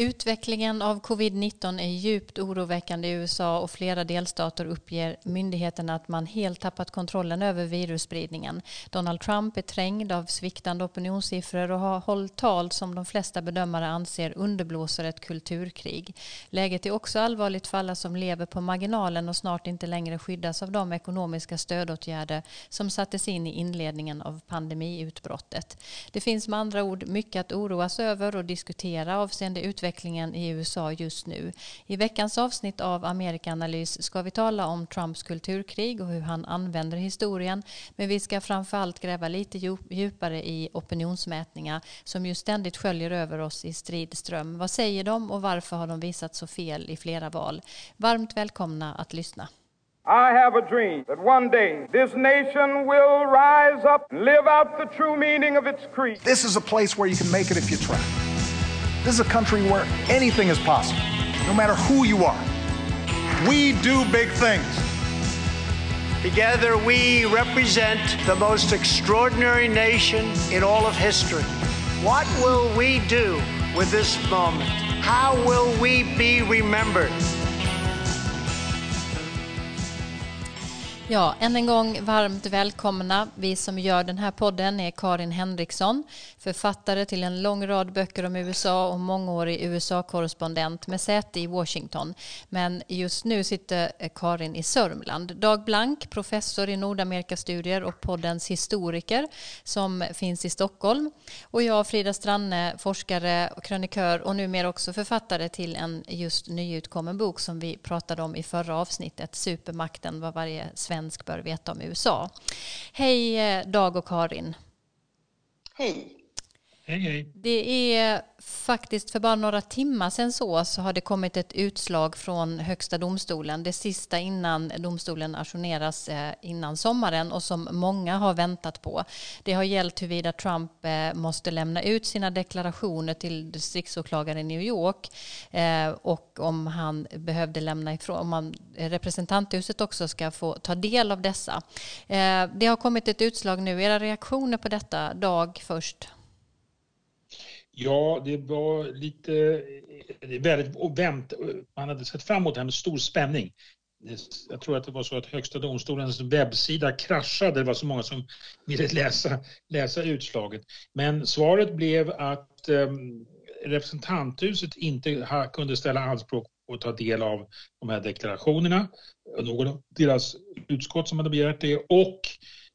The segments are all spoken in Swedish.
Utvecklingen av covid-19 är djupt oroväckande i USA och flera delstater uppger myndigheterna att man helt tappat kontrollen över virusspridningen. Donald Trump är trängd av sviktande opinionssiffror och har hållit tal som de flesta bedömare anser underblåser ett kulturkrig. Läget är också allvarligt för alla som lever på marginalen och snart inte längre skyddas av de ekonomiska stödåtgärder som sattes in i inledningen av pandemiutbrottet. Det finns med andra ord mycket att oroas över och diskutera avseende utvecklingen utvecklingen i USA just nu. I veckans avsnitt av Amerikanalys ska vi tala om Trumps kulturkrig och hur han använder historien. Men vi ska framförallt gräva lite djupare i opinionsmätningar som ju ständigt sköljer över oss i strid ström. Vad säger de och varför har de visat så fel i flera val? Varmt välkomna att lyssna. I have a dream that one day this nation will rise up and live out the true meaning of its creed. This is a place where you can make it if you try. This is a country where anything is possible, no matter who you are. We do big things. Together, we represent the most extraordinary nation in all of history. What will we do with this moment? How will we be remembered? Ja, än en gång varmt välkomna. Vi som gör den här podden är Karin Henriksson, författare till en lång rad böcker om USA och mångårig USA-korrespondent med säte i Washington. Men just nu sitter Karin i Sörmland. Dag Blank, professor i Nordamerikastudier och poddens historiker som finns i Stockholm. Och jag, Frida Stranne, forskare och krönikör och numera också författare till en just nyutkommen bok som vi pratade om i förra avsnittet, Supermakten, var varje svensk svensk bör veta om USA. Hej eh, Dag och Karin. Hej. Hej, hej. Det är faktiskt för bara några timmar sedan så, så har det kommit ett utslag från Högsta domstolen. Det sista innan domstolen ajourneras eh, innan sommaren och som många har väntat på. Det har gällt huruvida Trump eh, måste lämna ut sina deklarationer till distriktsåklagaren i New York eh, och om han behövde lämna ifrån, om man, representanthuset också ska få ta del av dessa. Det har kommit ett utslag nu. Era reaktioner på detta, Dag först? Ja, det var lite eh, väldigt vänt. Man hade sett fram emot det här med stor spänning. Eh, jag tror att det var så att Högsta domstolens webbsida kraschade. Det var så många som ville läsa, läsa utslaget. Men svaret blev att um, representanthuset inte ha, kunde ställa anspråk på att ta del av de här deklarationerna. Någon av deras utskott som hade begärt det och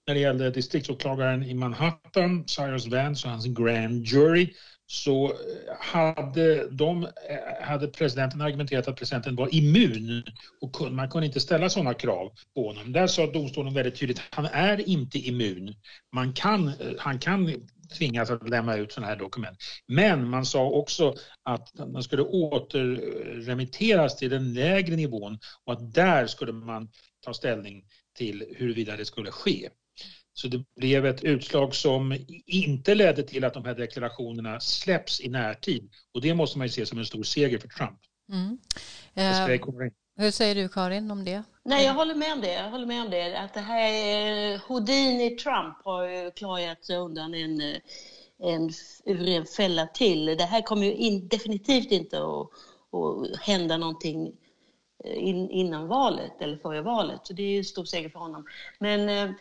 när det gällde distriktsåklagaren i Manhattan, Cyrus Vance och hans grand jury så eh, hade, de, eh, hade presidenten argumenterat att presidenten var immun och man kunde inte ställa sådana krav på honom. Där sa domstolen väldigt tydligt att han är inte immun. Man kan, eh, han kan tvingas att lämna ut sådana här dokument. Men man sa också att man skulle återremitteras till den lägre nivån och att där skulle man ta ställning till huruvida det skulle ske. Så det blev ett utslag som inte ledde till att de här deklarationerna släpps i närtid. Och det måste man ju se som en stor seger för Trump. Mm. Uh, hur säger du Karin om det? Nej, jag håller med om det. Jag håller med om det. Att det här Houdini Trump har ju klarat sig undan en, en, ur en fälla till. Det här kommer ju in, definitivt inte att, att hända någonting in, innan valet eller före valet. Så det är ju en stor seger för honom. Men eh,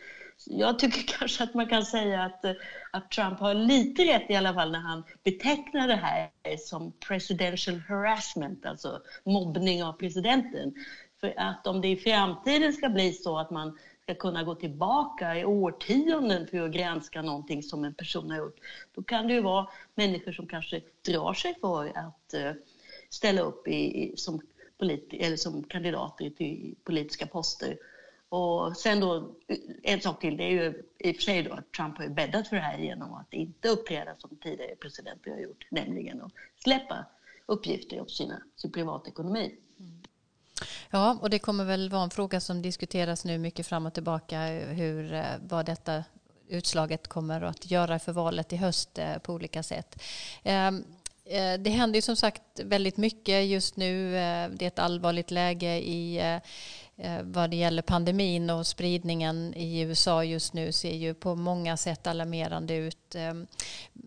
jag tycker kanske att man kan säga att, eh, att Trump har lite rätt i alla fall när han betecknar det här som presidential harassment, alltså mobbning av presidenten. För att om det i framtiden ska bli så att man ska kunna gå tillbaka i årtionden för att granska någonting som en person har gjort, då kan det ju vara människor som kanske drar sig för att eh, ställa upp i, som, politi- eller som kandidater till politiska poster och sen då, en sak till, det är ju i och för sig då att Trump har ju bäddat för det här genom att inte uppträda som tidigare presidenter har gjort, nämligen att släppa uppgifter om sina, sin privatekonomi. Ja, och det kommer väl vara en fråga som diskuteras nu mycket fram och tillbaka, hur, eh, vad detta utslaget kommer att göra för valet i höst eh, på olika sätt. Ehm, eh, det händer ju som sagt väldigt mycket just nu. Det är ett allvarligt läge i Eh, vad det gäller pandemin och spridningen i USA just nu ser ju på många sätt alarmerande ut. Ehm,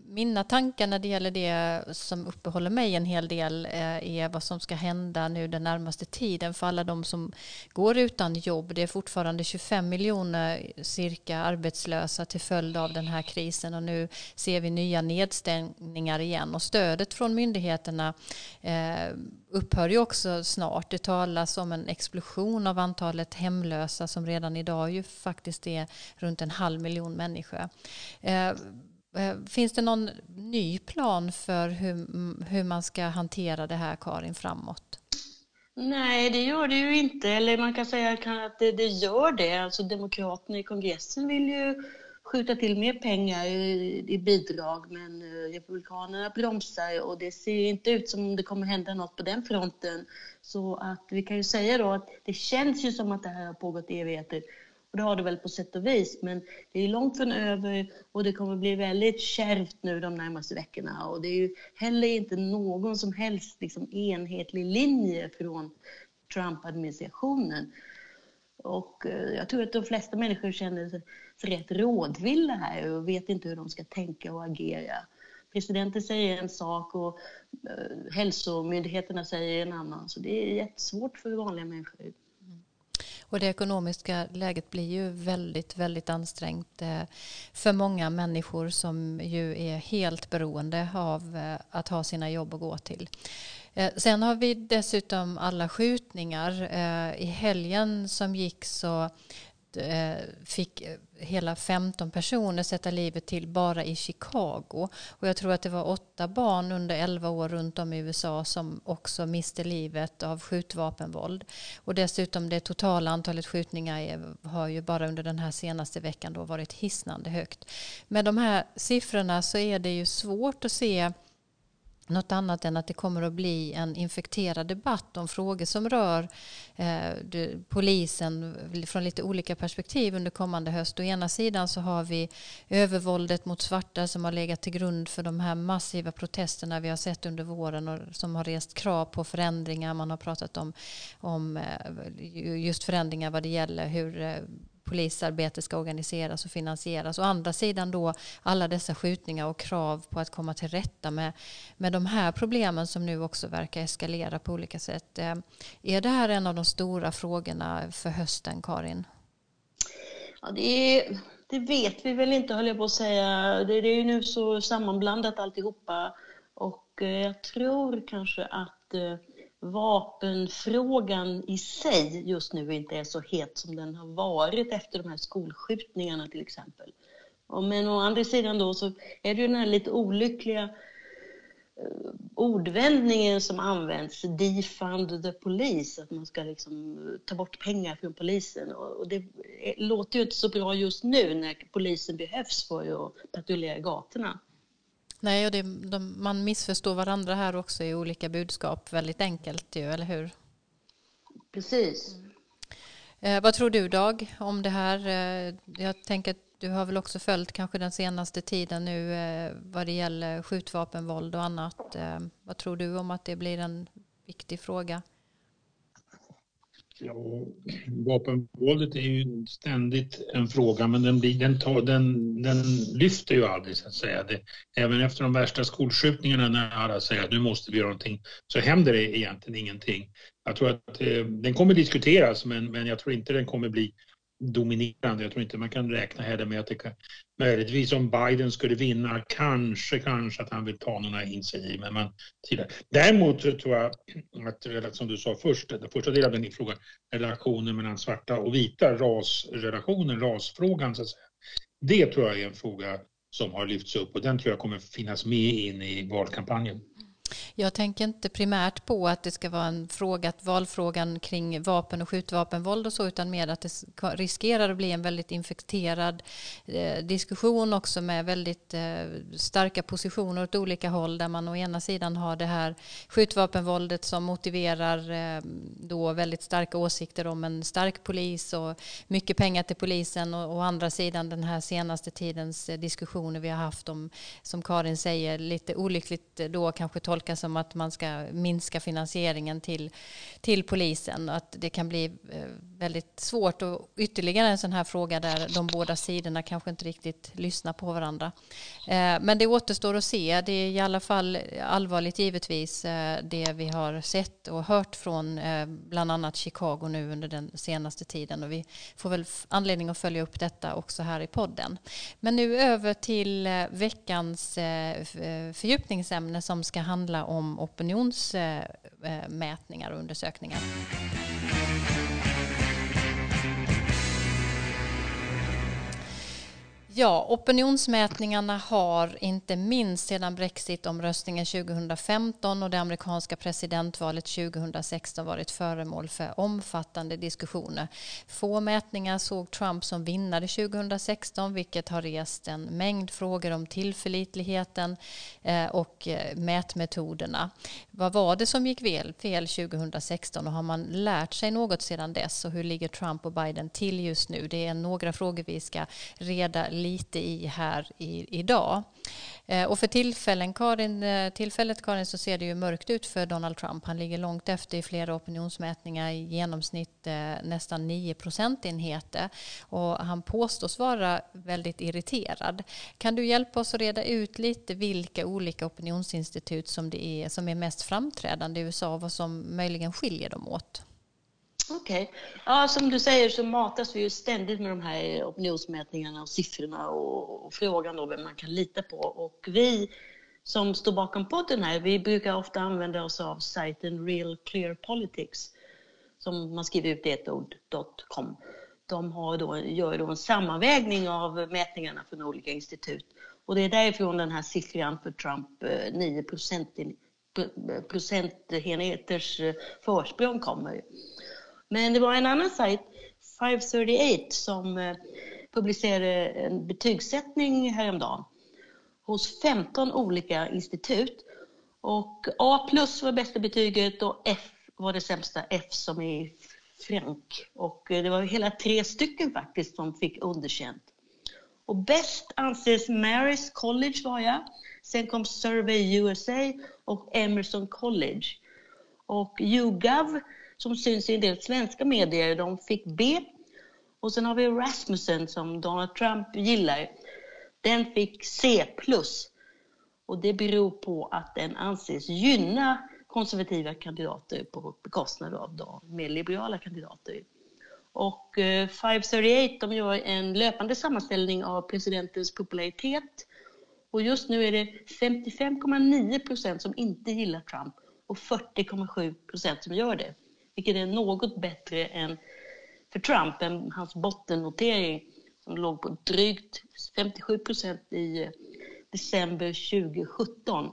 mina tankar när det gäller det som uppehåller mig en hel del eh, är vad som ska hända nu den närmaste tiden för alla de som går utan jobb. Det är fortfarande 25 miljoner cirka arbetslösa till följd av den här krisen och nu ser vi nya nedstängningar igen och stödet från myndigheterna eh, upphör ju också snart. Det talas om en explosion av av antalet hemlösa som redan idag ju faktiskt är runt en halv miljon människor. Eh, eh, finns det någon ny plan för hur, mm, hur man ska hantera det här, Karin, framåt? Nej, det gör det ju inte. Eller man kan säga att det, det gör det. Alltså Demokraterna i kongressen vill ju skjuta till mer pengar i, i bidrag men eh, Republikanerna bromsar och det ser inte ut som om det kommer hända något på den fronten. Så att vi kan ju säga då att det känns ju som att det här har pågått i evigheter. Och det har det väl på sätt och vis, men det är långt från över och det kommer bli väldigt kärvt nu de närmaste veckorna. Och det är ju heller inte någon som helst liksom enhetlig linje från Trump-administrationen. Och eh, jag tror att de flesta människor känner för rätt rådvilla här och vet inte hur de ska tänka och agera. Presidenten säger en sak och eh, hälsomyndigheterna säger en annan. Så det är jättesvårt för vanliga människor. Mm. Och det ekonomiska läget blir ju väldigt, väldigt ansträngt eh, för många människor som ju är helt beroende av eh, att ha sina jobb att gå till. Eh, sen har vi dessutom alla skjutningar. Eh, I helgen som gick så eh, fick hela 15 personer sätta livet till bara i Chicago. Och jag tror att det var åtta barn under 11 år runt om i USA som också miste livet av skjutvapenvåld. Och dessutom det totala antalet skjutningar har ju bara under den här senaste veckan då varit hisnande högt. Med de här siffrorna så är det ju svårt att se något annat än att det kommer att bli en infekterad debatt om frågor som rör eh, polisen från lite olika perspektiv under kommande höst. Å ena sidan så har vi övervåldet mot svarta som har legat till grund för de här massiva protesterna vi har sett under våren och som har rest krav på förändringar. Man har pratat om, om eh, just förändringar vad det gäller hur eh, polisarbete ska organiseras och finansieras. Å andra sidan då alla dessa skjutningar och krav på att komma till rätta med, med de här problemen som nu också verkar eskalera på olika sätt. Eh, är det här en av de stora frågorna för hösten, Karin? Ja, det, är, det vet vi väl inte, höll jag på att säga. Det, det är ju nu så sammanblandat alltihopa. Och eh, jag tror kanske att eh, vapenfrågan i sig just nu inte är så het som den har varit efter de här skolskjutningarna till exempel. Men å andra sidan då så är det ju den här lite olyckliga eh, ordvändningen som används, defund the police, att man ska liksom eh, ta bort pengar från polisen. Och det eh, låter ju inte så bra just nu när polisen behövs för att patrullera gatorna. Nej, och det, de, man missförstår varandra här också i olika budskap väldigt enkelt ju, eller hur? Precis. Mm. Eh, vad tror du Dag om det här? Eh, jag tänker att du har väl också följt kanske den senaste tiden nu eh, vad det gäller skjutvapenvåld och annat. Eh, vad tror du om att det blir en viktig fråga? Ja, vapenvåldet är ju ständigt en fråga men den, blir, den, tar, den, den lyfter ju aldrig så att säga. Det, även efter de värsta skolskjutningarna när alla säger att nu måste vi göra någonting så händer det egentligen ingenting. Jag tror att eh, den kommer diskuteras men, men jag tror inte den kommer bli dominerande. Jag tror inte man kan räkna heller med att det kan, möjligtvis om Biden skulle vinna, kanske, kanske att han vill ta några initiativ. Men man, Däremot tror jag att, som du sa först, den första delen av din fråga, relationen mellan svarta och vita, rasrelationen, rasfrågan så att säga. Det tror jag är en fråga som har lyfts upp och den tror jag kommer finnas med in i valkampanjen. Jag tänker inte primärt på att det ska vara en fråga, att valfrågan kring vapen och skjutvapenvåld och så, utan mer att det riskerar att bli en väldigt infekterad eh, diskussion också med väldigt eh, starka positioner åt olika håll, där man å ena sidan har det här skjutvapenvåldet som motiverar eh, då väldigt starka åsikter om en stark polis och mycket pengar till polisen och å andra sidan den här senaste tidens eh, diskussioner vi har haft om, som Karin säger, lite olyckligt eh, då kanske tolkas som att man ska minska finansieringen till, till polisen. Att det kan bli eh, väldigt svårt och ytterligare en sån här fråga där de båda sidorna kanske inte riktigt lyssnar på varandra. Eh, men det återstår att se. Det är i alla fall allvarligt givetvis eh, det vi har sett och hört från bland annat Chicago nu under den senaste tiden och vi får väl anledning att följa upp detta också här i podden. Men nu över till veckans fördjupningsämne som ska handla om opinionsmätningar och undersökningar. Ja, opinionsmätningarna har inte minst sedan Brexit-omröstningen 2015 och det amerikanska presidentvalet 2016 varit föremål för omfattande diskussioner. Få mätningar såg Trump som vinnare 2016 vilket har rest en mängd frågor om tillförlitligheten eh, och eh, mätmetoderna. Vad var det som gick fel, 2016 och har man lärt sig något sedan dess och hur ligger Trump och Biden till just nu? Det är några frågor vi ska reda lite i här i, idag. Eh, och för tillfällen, Karin, eh, tillfället Karin så ser det ju mörkt ut för Donald Trump. Han ligger långt efter i flera opinionsmätningar, i genomsnitt eh, nästan 9 procentenheter. Och han påstås vara väldigt irriterad. Kan du hjälpa oss att reda ut lite vilka olika opinionsinstitut som, det är, som är mest framträdande i USA och vad som möjligen skiljer dem åt? Okej. Okay. Ja, som du säger så matas vi ju ständigt med de här opinionsmätningarna och siffrorna och, och frågan då vem man kan lita på. Och vi som står bakom podden här, vi brukar ofta använda oss av sajten Real Clear Politics som man skriver ut i ett ord.com. De har då, gör då en sammanvägning av mätningarna från olika institut. Och det är därifrån den här siffran för Trump, eh, 9 procentenheters eh, eh, försprång kommer. Men det var en annan sajt, 538, som eh, publicerade en betygssättning häromdagen hos 15 olika institut. Och A plus var bästa betyget och F var det sämsta, F som är Frank. Och eh, det var hela tre stycken faktiskt som fick underkänt. Och bäst anses Marys College var jag. Sen kom Survey USA och Emerson College. Och YouGov som syns i en del svenska medier, de fick B. Och sen har vi Rasmussen som Donald Trump gillar. Den fick C+. Och det beror på att den anses gynna konservativa kandidater på bekostnad av de mer liberala kandidater. Och eh, 538 de gör en löpande sammanställning av presidentens popularitet. Och just nu är det 55,9 procent som inte gillar Trump och 40,7 procent som gör det vilket är något bättre än för Trump, än hans bottennotering som låg på drygt 57 procent i eh, december 2017.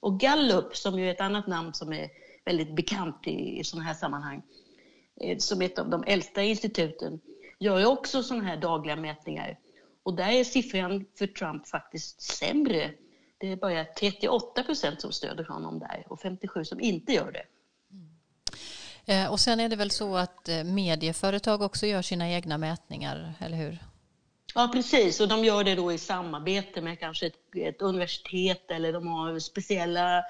Och Gallup, som ju är ett annat namn som är väldigt bekant i, i sådana här sammanhang, eh, som som ett av de äldsta instituten, gör ju också sådana här dagliga mätningar. Och där är siffran för Trump faktiskt sämre. Det är bara 38 procent som stöder honom där och 57 som inte gör det. Eh, och sen är det väl så att eh, medieföretag också gör sina egna mätningar, eller hur? Ja, precis. Och de gör det då i samarbete med kanske ett, ett, universitet eller de har speciella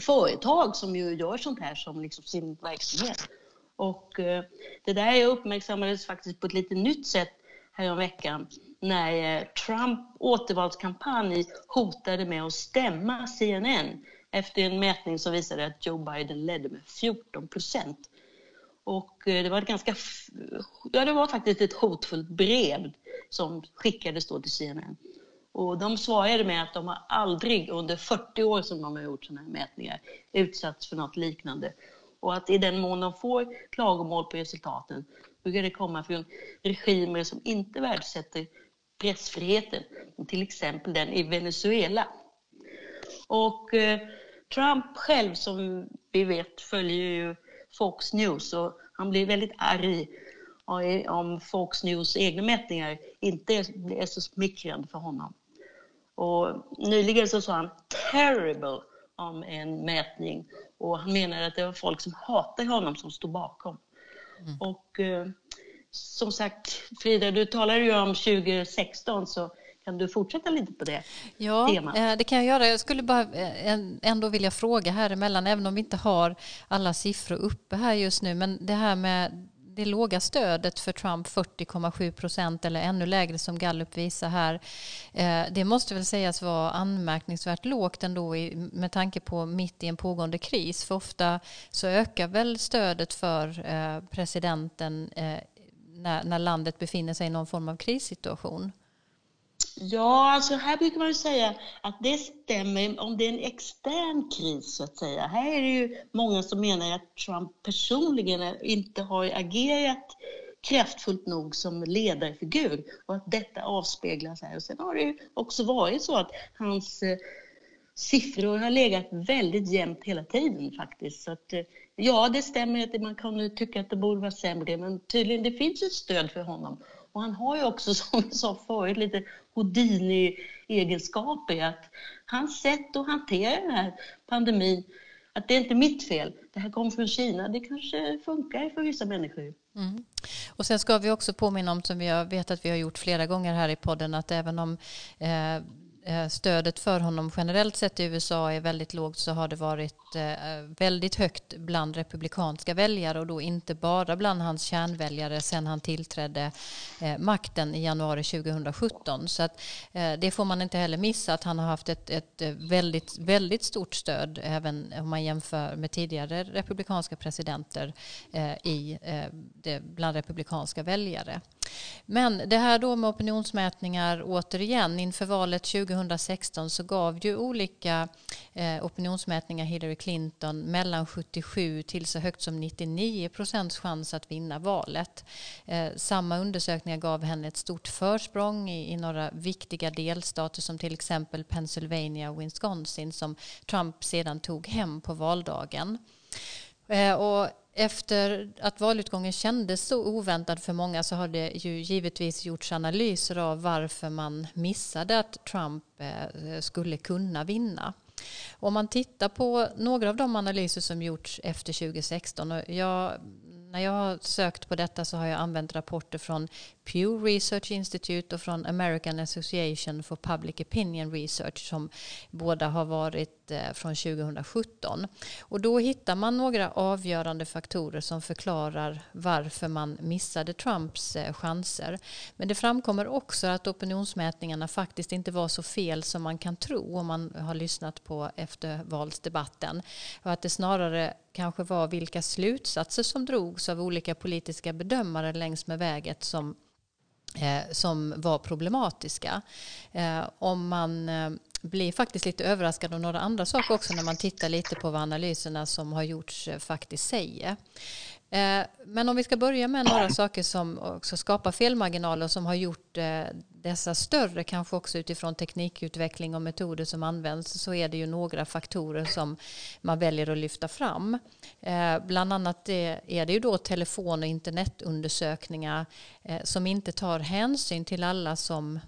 företag som ju gör sånt här som liksom sin verksamhet. Och eh, det där uppmärksammades faktiskt på ett lite nytt sätt häromveckan när eh, Trump återvalskampanj hotade med att stämma CNN efter en mätning som visade att Joe Biden ledde med 14 procent. Och eh, det var ett ganska, ja det var faktiskt ett hotfullt brev som skickades då till CNN. Och de svarade med att de har aldrig under 40 år som de har gjort sådana här mätningar utsatts för något liknande. Och att i den mån de får klagomål på resultaten brukar det komma från regimer som inte värdesätter pressfriheten, till exempel den i Venezuela. Och eh, Trump själv, som vi vet, följer ju Fox News och han blir väldigt arg om Fox News egna mätningar inte är så smickrande för honom. Och nyligen så sa han terrible om en mätning och han menar att det var folk som hatar honom som stod bakom. Mm. Och eh, som sagt, Frida, du talade ju om 2016 så Kan du fortsätta lite på det ja, temat? Ja, det kan jag göra. Jag skulle bara ändå vilja fråga här emellan, även om vi inte har alla siffror uppe här just nu, men det här med det låga stödet för Trump, 40,7 procent eller ännu lägre som Gallup visar här, eh, det måste väl sägas vara anmärkningsvärt lågt ändå med tanke på mitt i en pågående kris. För ofta så ökar väl stödet för eh, presidenten eh, när landet befinner sig i någon form av krissituation. Ja, alltså här brukar man ju säga att det stämmer om det är en extern kris så att säga. Här är det ju många som menar att Trump personligen inte har agerat kraftfullt nog som ledarfigur och att detta avspeglas här. Och sen har det ju också varit så att hans eh, siffror har legat väldigt jämnt hela tiden faktiskt. Så att, eh, ja, det stämmer att man kan tycka att det borde vara sämre, men tydligen det finns ett stöd för honom. Och han har ju också, som vi sa förut, lite Houdini-egenskaper. Att hans sätt att hantera den här pandemin, att det är inte mitt fel, det här kommer från Kina, det kanske funkar för vissa människor. Mm. Och sen ska vi också påminna om, som vi vet att vi har gjort flera gånger här i podden, att även om Eh, Eh, stödet för honom generellt sett i USA är väldigt lågt så har det varit eh, väldigt högt bland republikanska väljare och då inte bara bland hans kärnväljare sen han tillträdde eh, makten i januari 2017. Så att det får man inte heller missa att han har haft ett, ett väldigt, väldigt stort stöd även om man jämför med tidigare republikanska presidenter i, bland republikanska väljare. Men det här då med opinionsmätningar återigen inför valet 2016 så gav ju olika eh, opinionsmätningar Hillary Clinton mellan 77 till så högt som 99 procents chans att vinna valet. Eh, samma undersökningar gav henne ett stort försprång i, i några viktiga delstater som till exempel Pennsylvania och Wisconsin som Trump sedan tog hem på valdagen. Eh, och efter att valutgången kändes så oväntad för många så har det ju givetvis gjorts analyser av varför man missade att Trump eh, skulle kunna vinna. Om man tittar på några av de analyser som gjorts efter 2016 och jag när jag har sökt på detta så har jag använt rapporter från Pew Research Institute och från American Association for Public Opinion Research som båda har varit eh, från 2017. Och då hittar man några avgörande faktorer som förklarar varför man missade Trumps eh, chanser. Men det framkommer också att opinionsmätningarna faktiskt inte var så fel som man kan tro om man har lyssnat på eftervalsdebatten. Och att det snarare kanske var vilka slutsatser som drogs av olika politiska bedömare längs med väget som, Eh, som var problematiska. Eh, om man eh, blir faktiskt lite överraskad av några andra saker också när man tittar lite på vad analyserna som har gjorts eh, faktiskt säger. Eh, men om vi ska börja med några saker som också skapar felmarginaler som har gjort eh, dessa större, kanske också utifrån teknikutveckling och metoder som används, så är det ju några faktorer som man väljer att lyfta fram. Eh, bland annat är det ju då telefon och internetundersökningar som inte tar hänsyn till alla som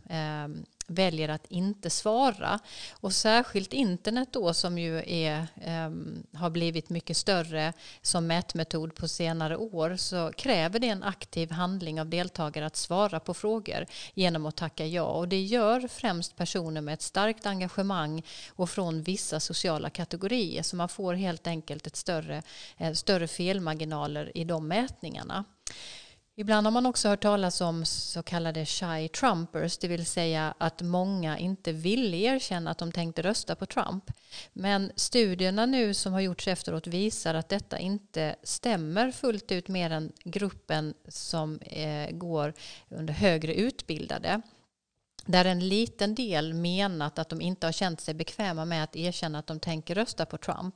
väljer att inte svara. Och särskilt internet då som ju är, eh, har blivit mycket större som mätmetod på senare år så kräver det en aktiv handling av deltagare att svara på frågor genom att tacka ja. Och det gör främst personer med ett starkt engagemang och från vissa sociala kategorier så man får helt enkelt ett större, eh, större felmarginaler i de mätningarna. Ibland har man också hört talas om så kallade shy trumpers, det vill säga att många inte ville erkänna att de tänkte rösta på Trump. Men studierna nu som har gjorts efteråt visar att detta inte stämmer fullt ut mer än gruppen som eh, går under högre utbildade där en liten del menat att de inte har känt sig bekväma med att erkänna att de tänker rösta på Trump.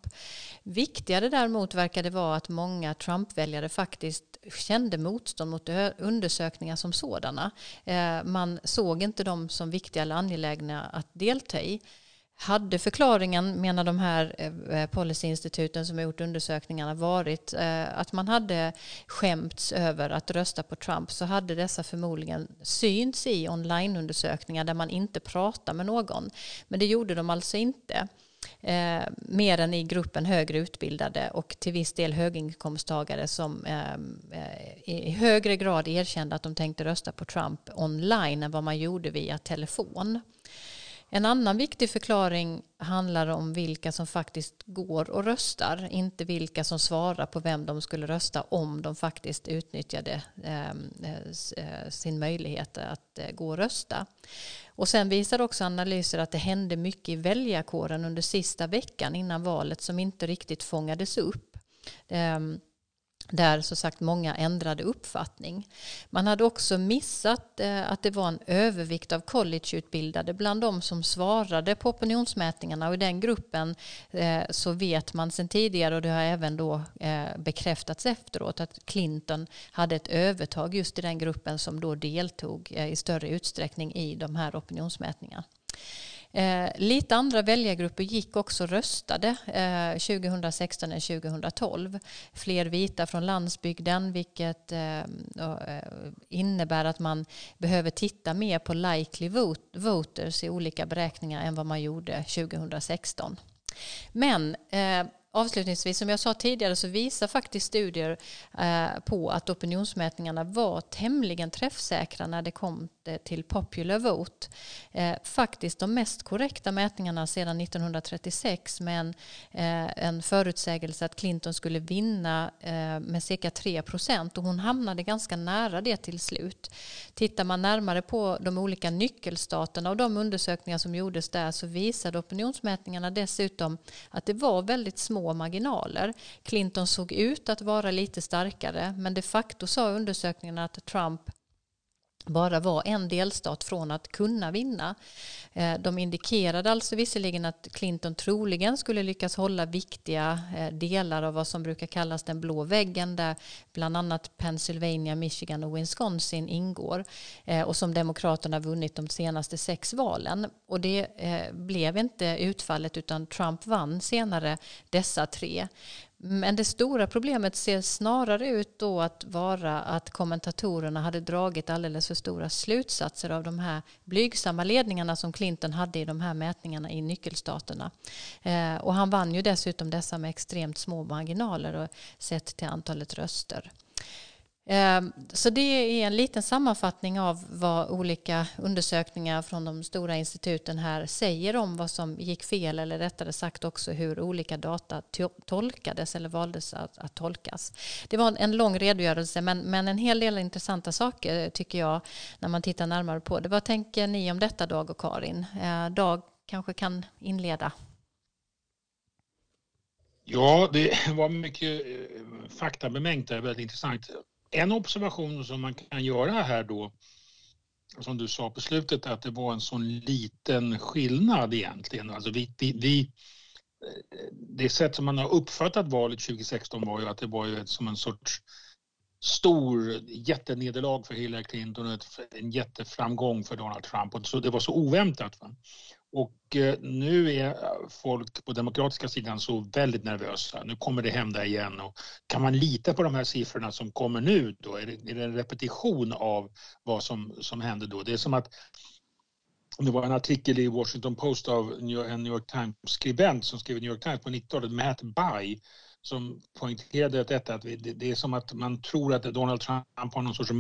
Viktigare däremot verkar det vara att många Trump-väljare faktiskt kände motstånd mot undersökningar som sådana. Eh, man såg inte dem som viktiga eller angelägna att delta i hade förklaringen, menar de här eh, eh, policyinstituten som har gjort undersökningarna, varit eh, att man hade skämts över att rösta på Trump så hade dessa förmodligen synts i onlineundersökningar där man inte pratar med någon. Men det gjorde de alltså inte. eh, mer än i gruppen högre utbildade och till viss del höginkomsttagare som eh, eh, i högre grad erkände att de tänkte rösta på Trump online än vad man gjorde via telefon. En annan viktig förklaring handlar om vilka som faktiskt går och röstar, inte vilka som svarar på vem de skulle rösta om de faktiskt utnyttjade ehm, eh, sin möjlighet att eh, gå och rösta. Och sen visar också analyser att det hände mycket i väljarkåren under sista veckan innan valet som inte riktigt fångades upp. Ehm, där så sagt många ändrade uppfattning. Man hade också missat eh, att det var en övervikt av collegeutbildade bland de som svarade på opinionsmätningarna och i den gruppen eh, så vet man sedan tidigare och det har även då eh, bekräftats efteråt att Clinton hade ett övertag just i den gruppen som då deltog i större utsträckning i de här opinionsmätningarna. Eh, lite andra väljargrupper gick också och röstade eh, 2016 än 2012. Fler vita från landsbygden vilket eh, eh, innebär att man behöver titta mer på likely vote, voters i olika beräkningar än vad man gjorde 2016. Men eh, Avslutningsvis, som jag sa tidigare så visar faktiskt studier eh, på att opinionsmätningarna var tämligen träffsäkra när det kom eh, till popular vote. Eh, faktiskt de mest korrekta mätningarna sedan 1936 med en, eh, en förutsägelse att Clinton skulle vinna eh, med cirka 3 procent och hon hamnade ganska nära det till slut. Tittar man närmare på de olika nyckelstaterna och de undersökningar som gjordes där så visade opinionsmätningarna dessutom att det var väldigt små små marginaler. Clinton såg ut att vara lite starkare men de facto sa undersökningarna att Trump bara var en delstat från att kunna vinna. Eh, de indikerade alltså visserligen att Clinton troligen skulle lyckas hålla viktiga eh, delar av vad som brukar kallas den blå väggen där bland annat Pennsylvania, Michigan och Wisconsin ingår eh, och som Demokraterna vunnit de senaste sex valen. Och det blev inte utfallet utan Trump vann senare dessa tre. Men det stora problemet ser snarare ut då att vara att kommentatorerna hade dragit alldeles för stora slutsatser av de här blygsamma ledningarna som Clinton hade i de här mätningarna i nyckelstaterna. Eh, och han vann ju dessutom dessa med extremt små marginaler och sett till antalet röster. Ehm, så det är en liten sammanfattning av vad olika undersökningar från de stora instituten här säger om vad som gick fel eller rättare sagt också hur olika data tolkades eller valdes att, att tolkas. Det var en lång redogörelse men, men en hel del intressanta saker tycker jag när man tittar närmare på det. Vad tänker ni om detta Dag och Karin? Ehm, Dag kanske kan inleda. Ja, det var mycket eh, faktabemängt där, väldigt intressant en observation som man kan göra här då, som du sa på slutet, att det var en sån liten skillnad egentligen. Alltså vi, vi, vi eh, det sätt som man har uppfattat valet 2016 var ju att det var ju som en sorts stor jättenederlag för Hillary Clinton och en jätteframgång för Donald Trump. Och så det var så oväntat. Va? Och eh, nu är folk på demokratiska sidan så väldigt nervösa. Nu kommer det hända igen. Och kan man lita på de här siffrorna som kommer nu då? Är det, är det en repetition av vad som, som hände då? Det är som att det var en artikel i Washington Post av en New York Times-skribent som skrev i New York Times på 90-talet, Matt Bai, som poängterade detta att det är som att man tror att Donald Trump har någon sorts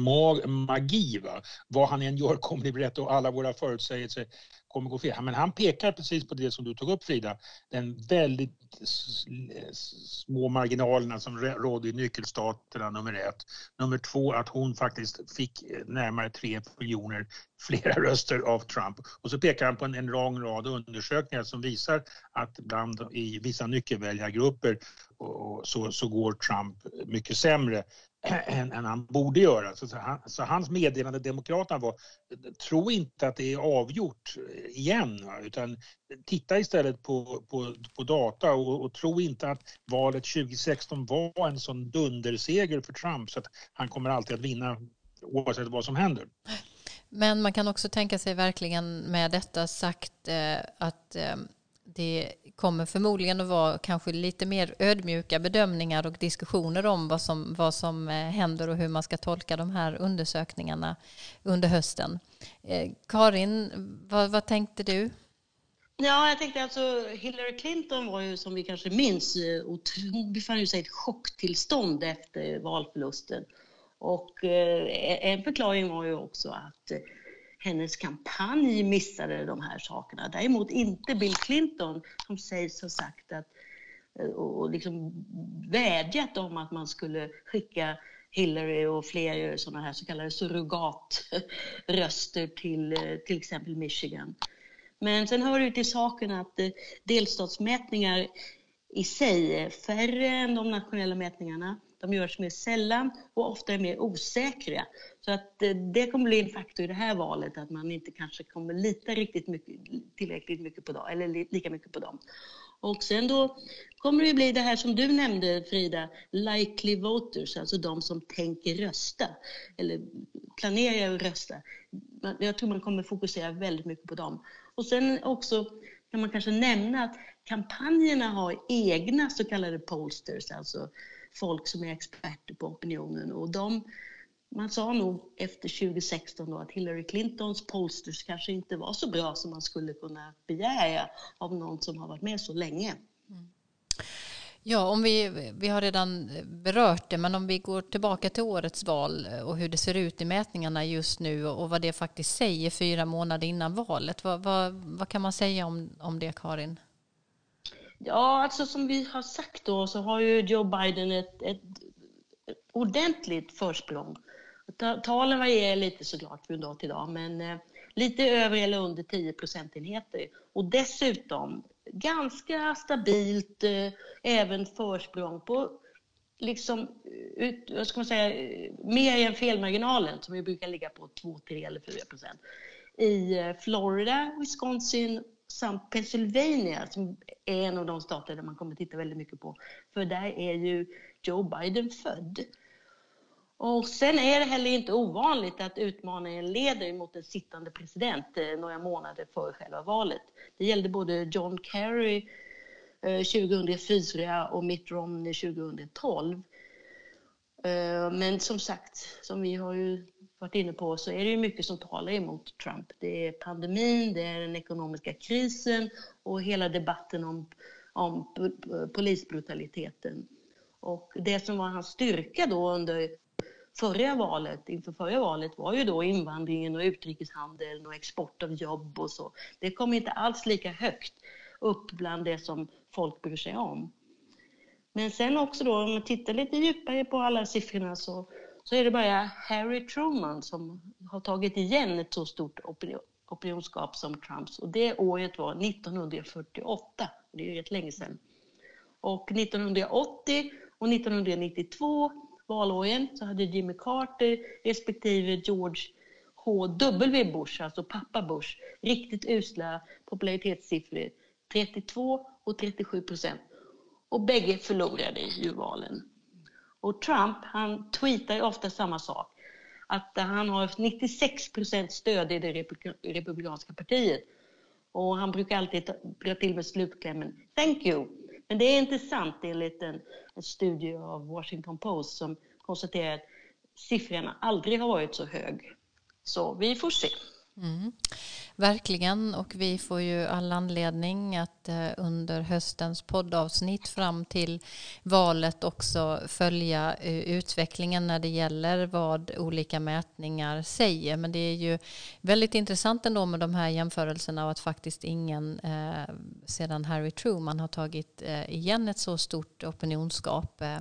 magi. Va? Vad han än gör kommer bli rätt och alla våra förutsägelser kommer gå fel. Men han pekar precis på det som du tog upp Frida, den väldigt små marginalerna som rådde i nyckelstaterna nummer ett. Nummer två att hon faktiskt fick eh, närmare tre miljoner flera röster av Trump. Och så pekar han på en, en lång rad undersökningar som visar att bland i vissa nyckelväljargrupper och, så, så går Trump mycket sämre än, än han borde göra. Så, han, så hans meddelande Demokraterna var, tro inte att det är avgjort igen, utan titta istället på, på, på data och, och, tro inte att valet 2016 var en sån dunderseger för Trump så att han kommer alltid att vinna oavsett vad som händer. Men man kan också tänka sig verkligen med detta sagt eh, att eh, det kommer förmodligen att vara kanske lite mer ödmjuka bedömningar och diskussioner om vad som, vad som eh, händer och hur man ska tolka de här undersökningarna under hösten. Eh, Karin, vad, vad tänkte du? Ja, jag tänkte alltså Hillary Clinton var ju som vi kanske minns, eh, hon befann sig i ett chocktillstånd efter valförlusten. Och eh, en förklaring var ju också att hennes kampanj missade de här sakerna. Däremot inte Bill Clinton som sägs ha sagt att eh, och liksom vädjat om att man skulle skicka Hillary och fler sådana här så kallade surrogatröster till eh, till exempel Michigan. Men sen hör det till saken att eh, delstatsmätningar i sig är färre än de nationella mätningarna. De görs mer sällan och ofta är mer osäkra. Så att eh, det kommer bli en faktor i det här valet att man inte kanske kommer lita riktigt mycket, tillräckligt mycket på dem, eller lika mycket på dem. Och sen då kommer det bli det här som du nämnde Frida, likely voters, alltså de som tänker rösta eller planerar att rösta. Jag tror man kommer fokusera väldigt mycket på dem. Och sen också kan man kanske nämna att kampanjerna har egna så kallade pollsters, alltså folk som är experter på opinionen. Och de, man sa nog efter 2016 då att Hillary Clintons posters kanske inte var så bra som man skulle kunna begära av någon som har varit med så länge. Mm. Ja, om vi, vi har redan berört det, men om vi går tillbaka till årets val och hur det ser ut i mätningarna just nu och vad det faktiskt säger fyra månader innan valet. Vad, vad, vad kan man säga om, om det, Karin? Ja, alltså som vi har sagt då så har ju Joe Biden ett, ett ordentligt försprång. Talen varierar lite såklart från dag till dag, men eh, lite över eller under 10 procentenheter. Och dessutom ganska stabilt, eh, även försprång på liksom, eh, ut, vad ska man säga, eh, mer än felmarginalen som vi brukar ligga på 2, 3 eller 4 procent. I eh, Florida, Wisconsin samt Pennsylvania som är en av de stater där man kommer titta väldigt mycket på. För där är ju Joe Biden född. Och sen är det heller inte ovanligt att utmaningen leder mot en sittande president eh, några månader före själva valet. Det gällde både John Kerry eh, 2004 och Mitt Romney 2012. Eh, men som sagt, som vi har ju varit inne på, så är det ju mycket som talar emot Trump. Det är pandemin, det är den ekonomiska krisen och hela debatten om, om polisbrutaliteten. Och det som var hans styrka då under förra valet, inför förra valet var ju då invandringen och utrikeshandeln och export av jobb och så. Det kom inte alls lika högt upp bland det som folk bryr sig om. Men sen också då, om man tittar lite djupare på alla siffrorna så, så är det bara Harry Truman som har tagit igen ett så stort opinion, opinionskap som Trumps. Och det året var 1948, det är ju rätt länge sedan. Och 1980 och 1992 valåren så hade Jimmy Carter respektive George H.W. Bush, alltså pappa Bush, riktigt usla popularitetssiffror. 32 och 37 procent. Och bägge förlorade ju valen. Och Trump, han tweetar ofta samma sak. Att han har 96 procent stöd i det republikanska partiet. Och han brukar alltid dra till med slutklämmen ”Thank you”. Men det är inte sant enligt en, en studie av Washington Post som konstaterar att siffrorna aldrig har varit så hög. Så vi får se. Mm. Verkligen, och vi får ju all anledning att eh, under höstens poddavsnitt fram till valet också följa eh, utvecklingen när det gäller vad olika mätningar säger. Men det är ju väldigt intressant ändå med de här jämförelserna och att faktiskt ingen eh, sedan Harry Truman har tagit eh, igen ett så stort opinionsskap. Eh,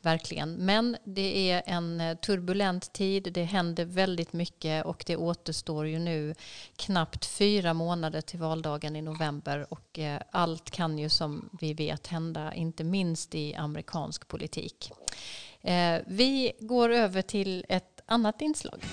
verkligen. Men det är en eh, turbulent tid, det händer väldigt mycket och det återstår ju nu knappt fyra månader till valdagen i november och eh, allt kan ju som vi vet hända, inte minst i amerikansk politik. Eh, vi går över till ett annat inslag.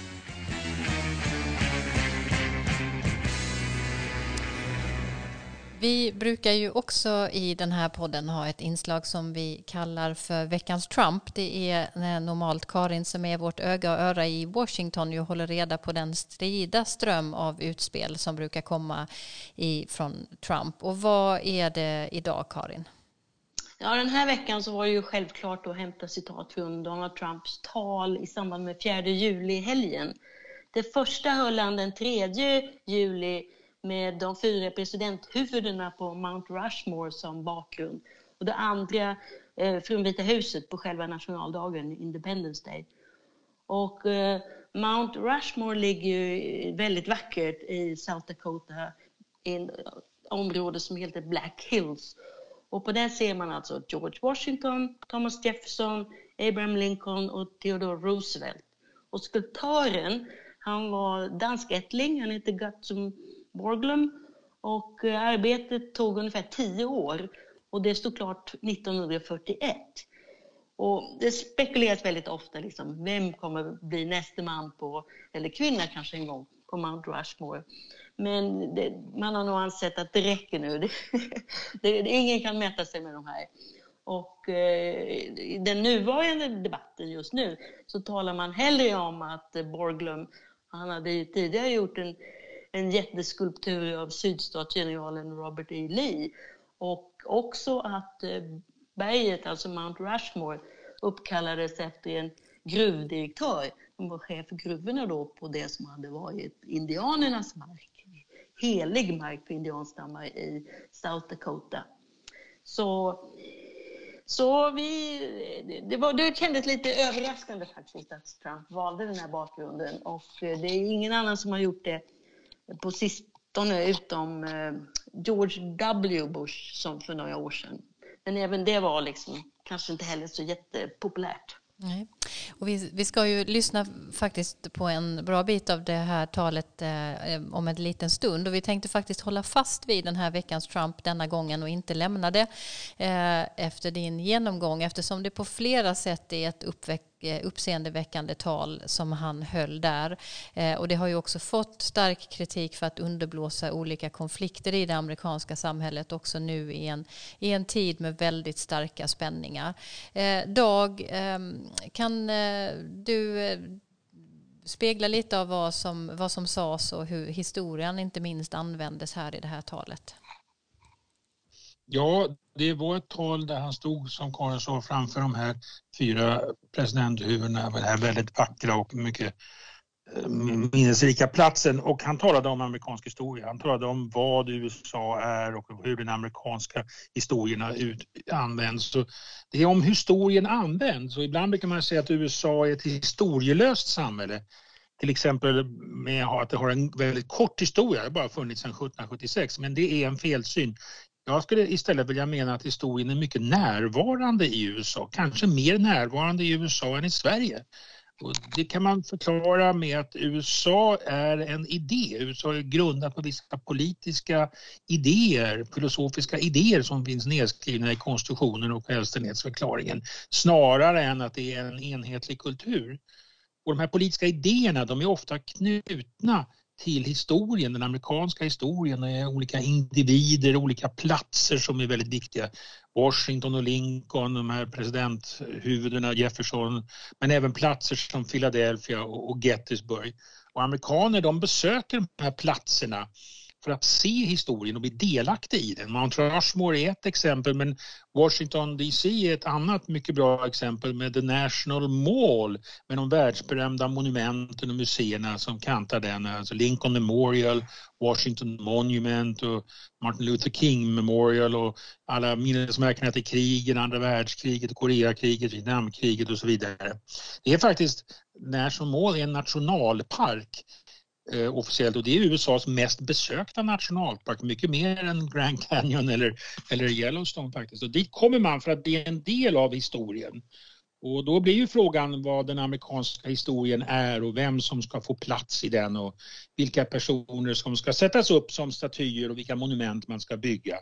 Vi brukar ju också i den här podden ha ett inslag som vi kallar för veckans Trump. Det är eh, normalt Karin som är vårt öga och öra i Washington och håller reda på den strida ström av utspel som brukar komma från Trump. Och vad är det idag Karin? Ja, den här veckan så var det ju självklart att hämta citat från Donald Trumps tal i samband med 4 juli-helgen. Det första höll han den 3 juli med de fyra presidenthuvudena på Mount Rushmore som bakgrund. Och det andra eh, från Vita huset på själva nationaldagen, Independence Day. Och eh, Mount Rushmore ligger ju väldigt vackert i South Dakota, i ett eh, område som heter Black Hills. Och på den ser man alltså George Washington, Thomas Jefferson, Abraham Lincoln och Theodore Roosevelt. Och skulptören, han var danskättling, han hette Gutsum Borglum och eh, arbetet tog ungefär tio år och det stod klart 1941. Och det spekuleras väldigt ofta, liksom, vem kommer bli nästa man på, eller kvinna kanske en gång, på Mount Rushmore. Men det, man har nog ansett att det räcker nu. Det, det, ingen kan mäta sig med de här. Och eh, i den nuvarande debatten just nu så talar man hellre om att Borglum, han hade ju tidigare gjort en, en jätteskulptur av sydstatsgeneralen Robert E. Lee och också att eh, berget, alltså Mount Rushmore, uppkallades efter en gruvdirektör som var chef för gruvorna då på det som hade varit indianernas mark, helig mark för indianstammar i South Dakota. Så, så vi, det, var, det kändes lite överraskande faktiskt att Trump valde den här bakgrunden och eh, det är ingen annan som har gjort det på sistone utom eh, George W Bush som för några år sedan. Men även det var liksom kanske inte heller så jättepopulärt. Nej. Och vi, vi ska ju lyssna faktiskt på en bra bit av det här talet eh, om en liten stund och vi tänkte faktiskt hålla fast vid den här veckans Trump denna gången och inte lämna det eh, efter din genomgång eftersom det på flera sätt är ett uppväck Eh, uppseendeväckande tal som han höll där. Eh, och det har ju också fått stark kritik för att underblåsa olika konflikter i det amerikanska samhället också nu i en, i en tid med väldigt starka spänningar. Eh, Dag, ehm, kan du spegla lite av vad som, vad som sades och hur historien inte minst användes här i det här talet? Ja, det var ett tal där han stod, som Karin sa, framför de här fyra presidenthuvudena på den här väldigt vackra och mycket eh, minnesrika platsen och han talade om amerikansk historia. Han talade om vad USA är och hur den amerikanska historien ut, används. Så det är om hur historien används och ibland brukar man säga att USA är ett historielöst samhälle. Till exempel med att det har en väldigt kort historia, det har bara funnits sedan 1776, men det är en felsyn. Jag skulle istället vilja mena att historien är mycket närvarande i USA, kanske mer närvarande i USA än i Sverige. Och det kan man förklara med att USA är en idé. USA är grundat på vissa politiska idéer, filosofiska idéer som finns nedskrivna i konstitutionen och självständighetsförklaringen snarare än att det är en enhetlig kultur. Och de här politiska idéerna de är ofta knutna till historien, den amerikanska historien, eh, olika individer, olika platser som är väldigt viktiga. Washington och Lincoln, de här presidenthuvudena, Jefferson, men även platser som Philadelphia och Gettysburg. Och amerikaner de besöker de här platserna för att se historien och bli delaktig i den. Mount Rushmore är ett exempel men Washington DC är ett annat mycket bra exempel med The National Mall med de världsberömda monumenten och museerna som kantar den. Alltså Lincoln Memorial, Washington Monument och Martin Luther King Memorial och alla minnesmärken till krigen, andra världskriget, Koreakriget, Vietnamkriget och så vidare. Det är faktiskt National Mall är en nationalpark eh, officiellt och det är USAs mest besökta nationalpark, mycket mer än Grand Canyon eller, eller Yellowstone faktiskt. Och dit kommer man för att det är en del av historien. Och då blir ju frågan vad den amerikanska historien är och vem som ska få plats i den och vilka personer som ska sättas upp som statyer och vilka monument man ska bygga.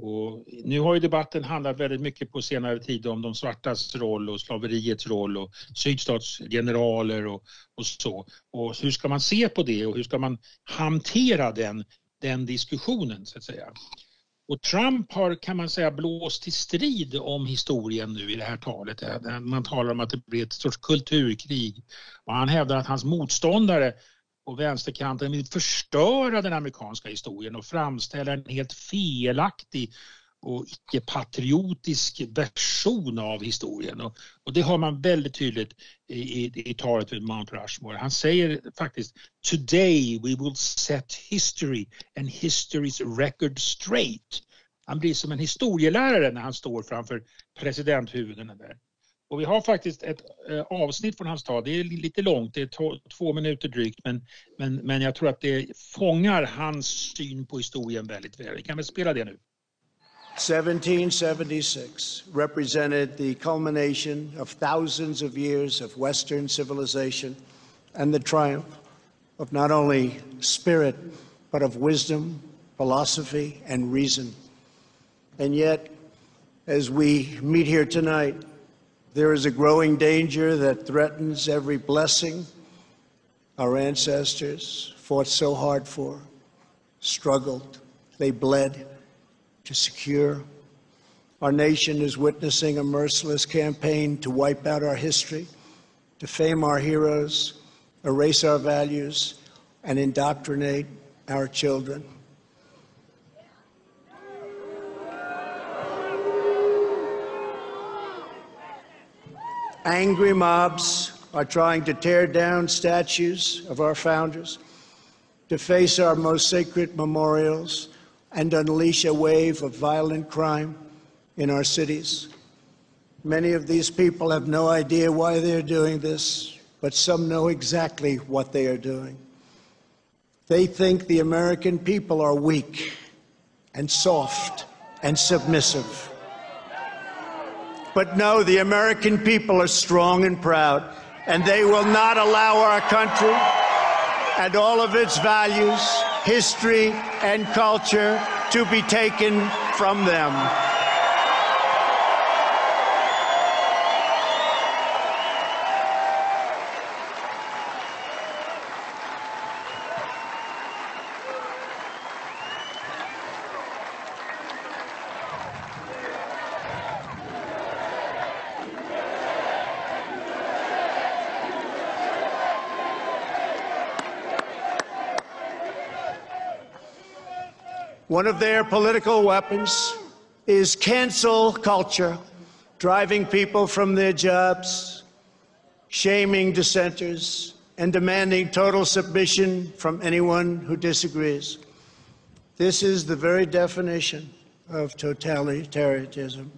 Och nu har ju debatten handlat väldigt mycket på senare tid om de svartas roll och slaveriets roll och sydstatsgeneraler och, och så. Och hur ska man se på det och hur ska man hantera den, den diskussionen så att säga. Och Trump har kan man säga blåst till strid om historien nu i det här talet. Eh, man talar om att det blir ett sorts kulturkrig och han hävdar att hans motståndare och vänsterkanten vill förstöra den amerikanska historien och framställa en helt felaktig och icke-patriotisk version av historien. Och, och, det har man väldigt tydligt i, i, i talet vid Mount Rushmore. Han säger faktiskt “Today we will set history and history's record straight”. Han blir som en historielärare när han står framför presidenthuvudena där. Och vi har faktiskt ett eh, avsnitt från hans tal, det är lite långt, det är två minuter drygt, men, men, men jag tror att det fångar hans syn på historien väldigt väl. Vi kan väl spela det nu. 1776 represented the culmination of thousands of years of Western civilization and the triumph of not only spirit, but of wisdom, philosophy, and reason. And yet, as we meet here tonight, there is a growing danger that threatens every blessing our ancestors fought so hard for, struggled, they bled to secure. Our nation is witnessing a merciless campaign to wipe out our history, defame our heroes, erase our values, and indoctrinate our children. Angry mobs are trying to tear down statues of our founders, deface our most sacred memorials, and unleash a wave of violent crime in our cities. Many of these people have no idea why they're doing this, but some know exactly what they are doing. They think the American people are weak and soft and submissive. But no, the American people are strong and proud, and they will not allow our country and all of its values, history, and culture to be taken from them. One of their political weapons is cancel culture, driving people from their jobs, shaming dissenters, and demanding total submission from anyone who disagrees. This is the very definition of totalitarianism.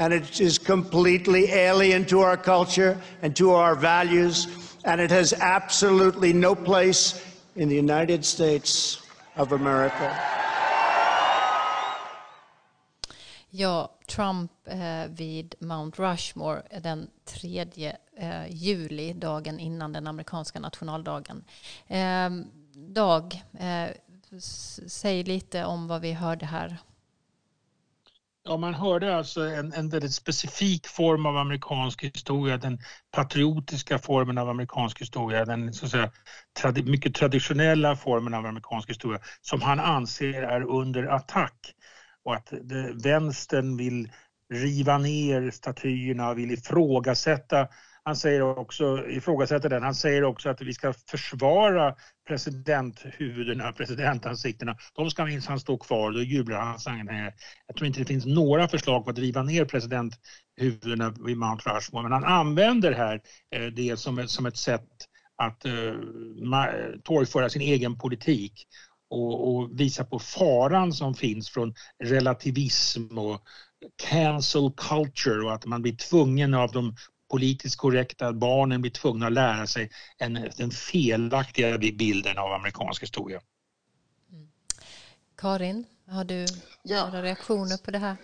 And it is completely alien to our culture and to our values, and it has absolutely no place in the United States of America. Ja, Trump eh, vid Mount Rushmore eh, den 3 eh, juli, dagen innan den amerikanska nationaldagen. Eh, Dag, eh, säg lite om vad vi hörde här. Ja, man hörde alltså en, en väldigt specifik form av amerikansk historia, den patriotiska formen av amerikansk historia, den så att säga, tradi mycket traditionella formen av amerikansk historia som han anser är under attack och att det, vänstern vill riva ner statyerna, vill ifrågasätta han säger också, ifrågasätter den, han säger också att vi ska försvara presidenthuvudena, äh, presidentansiktena. De ska minsann stå kvar, då jublar hans anhängare. Jag tror inte det finns några förslag på att riva ner presidenthuvudena vid Mount Rushmore, men han använder här äh, det som ett, som ett sätt att uh, torgföra sin egen politik och, och visa på faran som finns från relativism och cancel culture och att man blir tvungen av de politiskt korrekta, barnen blir tvungna att lära sig en, den felaktiga bilden av amerikansk historia. Mm. Karin, har du ja. några reaktioner på det här?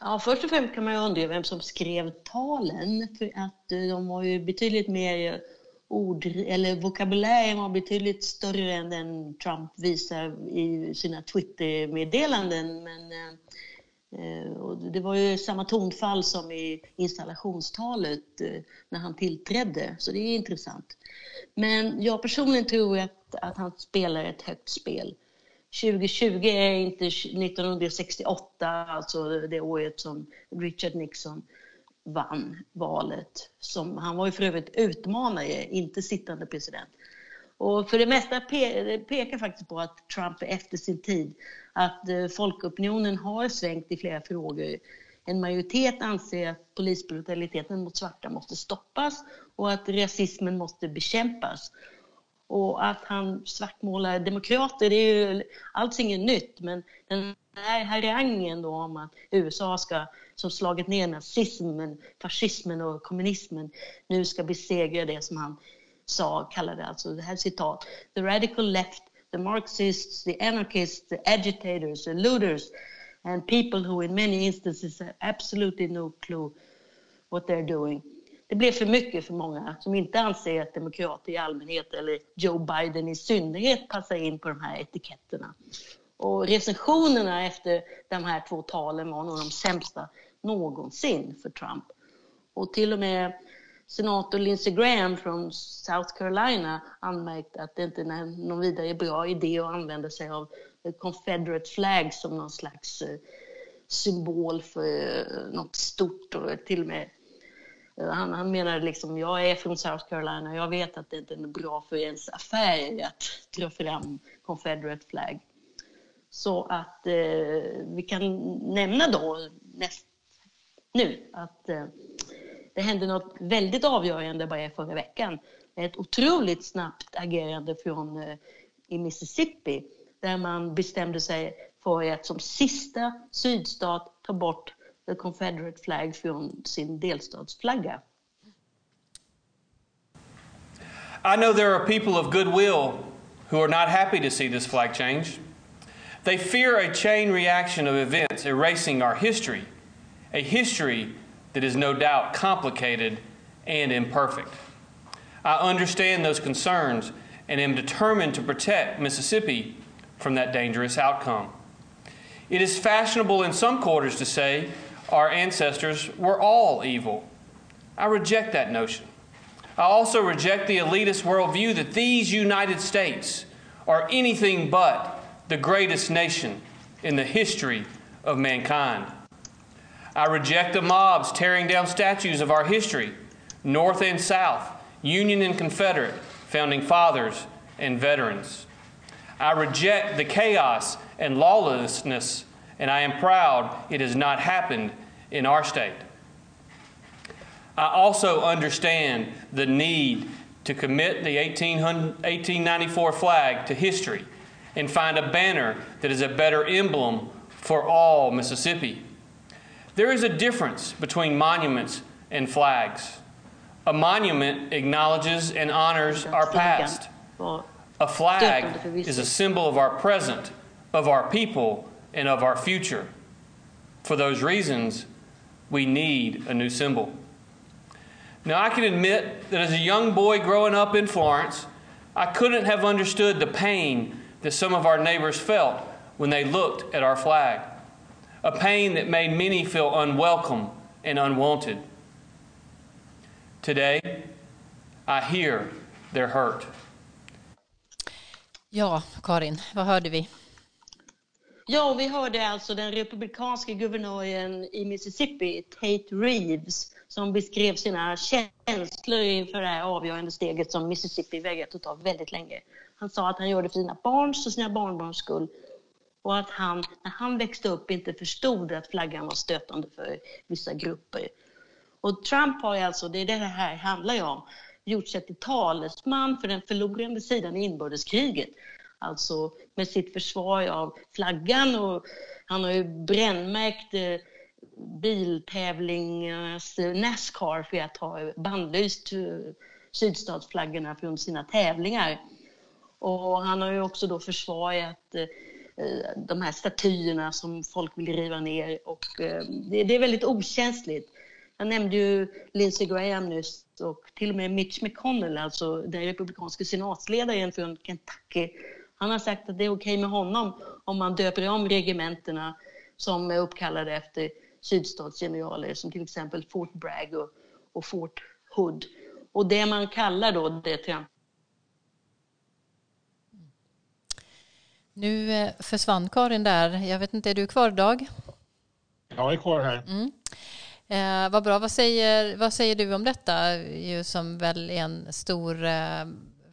Ja, först och främst kan man ju undra vem som skrev talen, för att de var ju betydligt mer ord, eller vokabulären var betydligt större än den Trump visar i sina Twitter-meddelanden. Men, eh, och det var ju samma tonfall som i installationstalet eh, när han tillträdde, så det är intressant. Men jag personligen tror att, att han spelar ett högt spel. 2020 är inte 1968, alltså det året som Richard Nixon vann valet. Som, han var ju för övrigt utmanare, inte sittande president. Och för det mesta pe pekar faktiskt på att Trump är efter sin tid. Att eh, folkopinionen har svängt i flera frågor. En majoritet anser att polisbrutaliteten mot svarta måste stoppas och att rasismen måste bekämpas. Och att han svartmålar demokrater, det är ju alls inget nytt, men den här harangen då om att USA ska, som slagit ner nazismen, fascismen och kommunismen, nu ska besegra det som han sa, kallade alltså det här citat, the radical left, the marxists, the anarchists, the agitators, the looters and people who in many instances have absolutely no clue what they're doing. Det blev för mycket för många som inte anser att demokrater i allmänhet eller Joe Biden i synnerhet passar in på de här etiketterna. Och recensionerna efter de här två talen var nog de sämsta någonsin för Trump. Och till och med senator Lindsey Graham från South Carolina anmärkte att det inte är någon vidare bra idé att använda sig av Confederate flag som någon slags eh, symbol för eh, något stort och till och med eh, han, han menade liksom, jag är från South Carolina, jag vet att det inte är bra för ens affärer att dra fram Confederate flag. Så att eh, vi kan nämna då näst, nu att eh, det hände något väldigt avgörande bara förra veckan. Ett otroligt snabbt agerande från eh, i Mississippi där man bestämde sig för att som sista sydstat ta bort the Confederate flag från sin delstatsflagga. I know there are people of goodwill who are not happy to see this flag change. They fear a chain reaction of events erasing our history, a history that is no doubt complicated and imperfect. I understand those concerns and am determined to protect Mississippi from that dangerous outcome. It is fashionable in some quarters to say our ancestors were all evil. I reject that notion. I also reject the elitist worldview that these United States are anything but the greatest nation in the history of mankind. I reject the mobs tearing down statues of our history, North and South, Union and Confederate, founding fathers and veterans. I reject the chaos and lawlessness, and I am proud it has not happened in our state. I also understand the need to commit the 1894 flag to history and find a banner that is a better emblem for all Mississippi. There is a difference between monuments and flags. A monument acknowledges and honors our past. A flag is a symbol of our present, of our people, and of our future. For those reasons, we need a new symbol. Now, I can admit that as a young boy growing up in Florence, I couldn't have understood the pain that some of our neighbors felt when they looked at our flag a pain that made many feel unwelcome and unwanted. Today, I hear their hurt. Ja, Karin, vad hörde vi? Ja, vi hörde alltså den republikanske guvernören i Mississippi, Tate Reeves, som beskrev sina känslor inför det här avgörande steget som Mississippi vägrat att ta väldigt länge. Han sa att han gör det för sina barns och sina barnbarns skull och att han, när han växte upp, inte förstod att flaggan var stötande för vissa grupper. Och Trump har alltså, det är det här handlar om, gjort sig till talesman för den förlorande sidan i inbördeskriget. Alltså med sitt försvar av flaggan och han har ju brännmärkt eh, biltävlingarnas eh, Nascar för att ha bandlyst eh, sydstatsflaggorna från sina tävlingar. Och han har ju också då försvarat eh, de här statyerna som folk vill riva ner och eh, det, är väldigt okänsligt. Jag nämnde ju Lindsey Graham nyss och till och med Mitch McConnell, alltså den republikanske senatsledaren från Kentucky. Han har sagt att det är okej okay med honom om man döper om regementena som är uppkallade efter sydstatsgeneraler som till exempel Fort Bragg och, och Fort Hood. Och det man kallar då det Trump Nu eh, försvann Karin där. Jag vet inte, är du kvar Dag? Jag är kvar här. Mm. Eh, vad bra. Vad säger, vad säger du om detta? Ju som väl är en stor eh,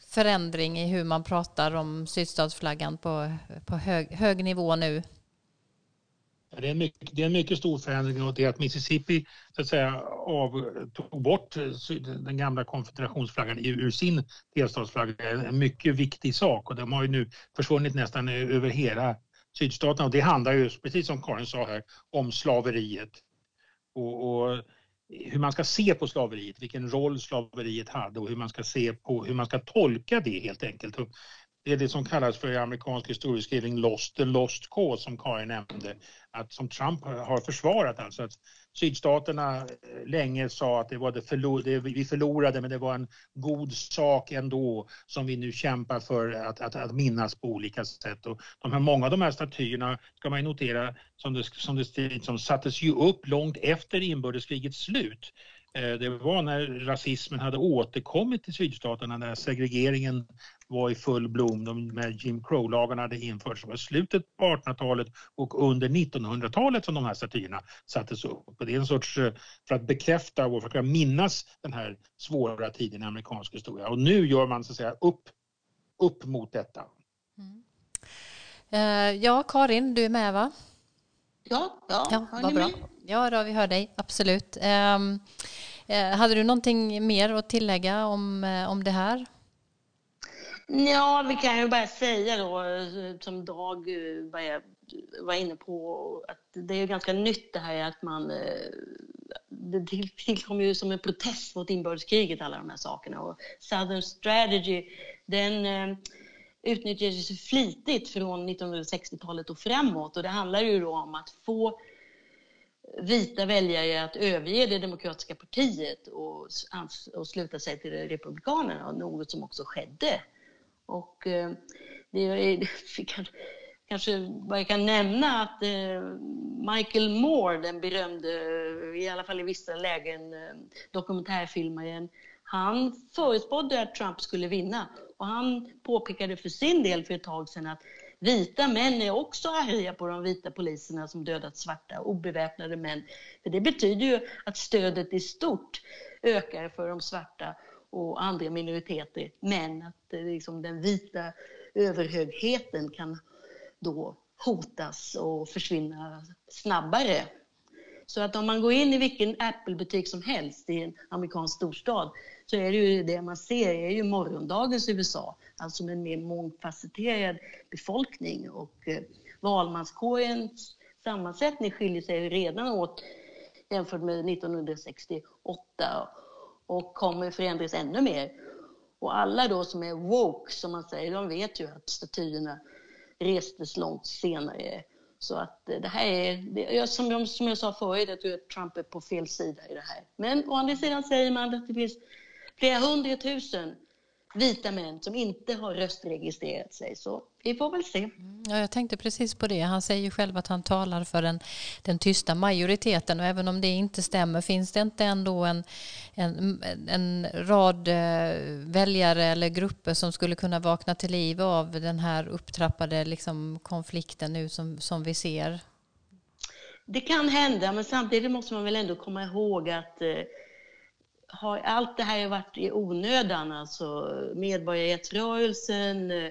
förändring i hur man pratar om sydstatsflaggan på, på hög, hög nivå nu? Det är, en mycket, det är en mycket stor förändring och det är att Mississippi så att säga, av, tog bort eh, den gamla konfederationsflaggan ur sin delstatsflagga är en mycket viktig sak och de har ju nu försvunnit nästan eh, över hela sydstaterna och det handlar ju, precis som Karin sa här, om slaveriet. Och, och, eh, hur man ska se på slaveriet, vilken roll slaveriet hade och hur man ska se på hur man ska tolka det helt enkelt. Det är det som kallas för i amerikansk historieskrivning lost, the lost cause som Karin nämnde, att som Trump har försvarat alltså att sydstaterna eh, länge sa att det var det förlor, det, vi förlorade men det var en god sak ändå som vi nu kämpar för att, att, att minnas på olika sätt. Och de här, många av de här statyerna ska man ju notera som det, som det som sattes ju upp långt efter inbördeskrigets slut. Eh, det var när rasismen hade återkommit till sydstaterna, när segregeringen var i full blom, de med Jim Crow-lagarna hade införts. Det var slutet på 1800-talet och under 1900-talet som de här statyerna sattes upp. Och det är en sorts, eh, för att bekräfta och för att minnas den här svåra tiden i amerikansk historia. Och nu gör man så att säga upp, upp mot detta. Mm. Uh, ja, Karin, du är med va? Ja, ja, ja vad bra. Med? Ja, då, vi hör dig, absolut. Um, hade du någonting mer att tillägga om, eh, om det här? Ja, vi kan ju bara säga då, eh, som Dag var inne på, att det är ganska nytt det här att man... Det tillkom ju som en protest mot inbördeskriget, alla de här sakerna. Och Southern Strategy, den utnyttjades utnyttjades flitigt från 1960-talet och framåt. Och det handlar ju då om att få vita väljare att överge det demokratiska partiet och, och sluta sig till republikanerna, något som också skedde. Och eh, det är, kanske bara jag kan nämna att eh, Michael Moore, den berömde, i alla fall i vissa lägen, eh, dokumentärfilmaren, han förutspådde att Trump skulle vinna. Och han påpekade för sin del för ett tag sedan att vita män är också arga på de vita poliserna som dödat svarta, obeväpnade män. För det betyder ju att stödet i stort ökar för de svarta och andra minoriteter, men att eh, liksom, den vita överhögheten kan då hotas och försvinna snabbare. Så att om man går in i vilken Apple-butik som helst i en amerikansk storstad så är det ju det man ser är ju morgondagens USA, alltså med en mer mångfacetterad befolkning och eh, valmanskårens sammansättning skiljer sig redan åt jämfört med 1968 och kommer förändras ännu mer. Och alla då som är woke, som man säger, de vet ju att statyerna restes långt senare. Så att eh, det här är, det, som, jag, som jag sa förut, jag tror att Trump är på fel sida i det här. Men å andra sidan säger man att det finns flera hundratusen vita män som inte har röstregistrerat sig. Så vi får väl se. Mm, ja, jag tänkte precis på det. Han säger ju själv att han talar för den, den tysta majoriteten och även om det inte stämmer finns det inte ändå en, en, en rad eh, väljare eller grupper som skulle kunna vakna till liv av den här upptrappade liksom, konflikten nu som, som vi ser? Det kan hända, men samtidigt måste man väl ändå komma ihåg att eh, har, allt det här har varit i onödan, alltså medborgarrättsrörelsen, eh,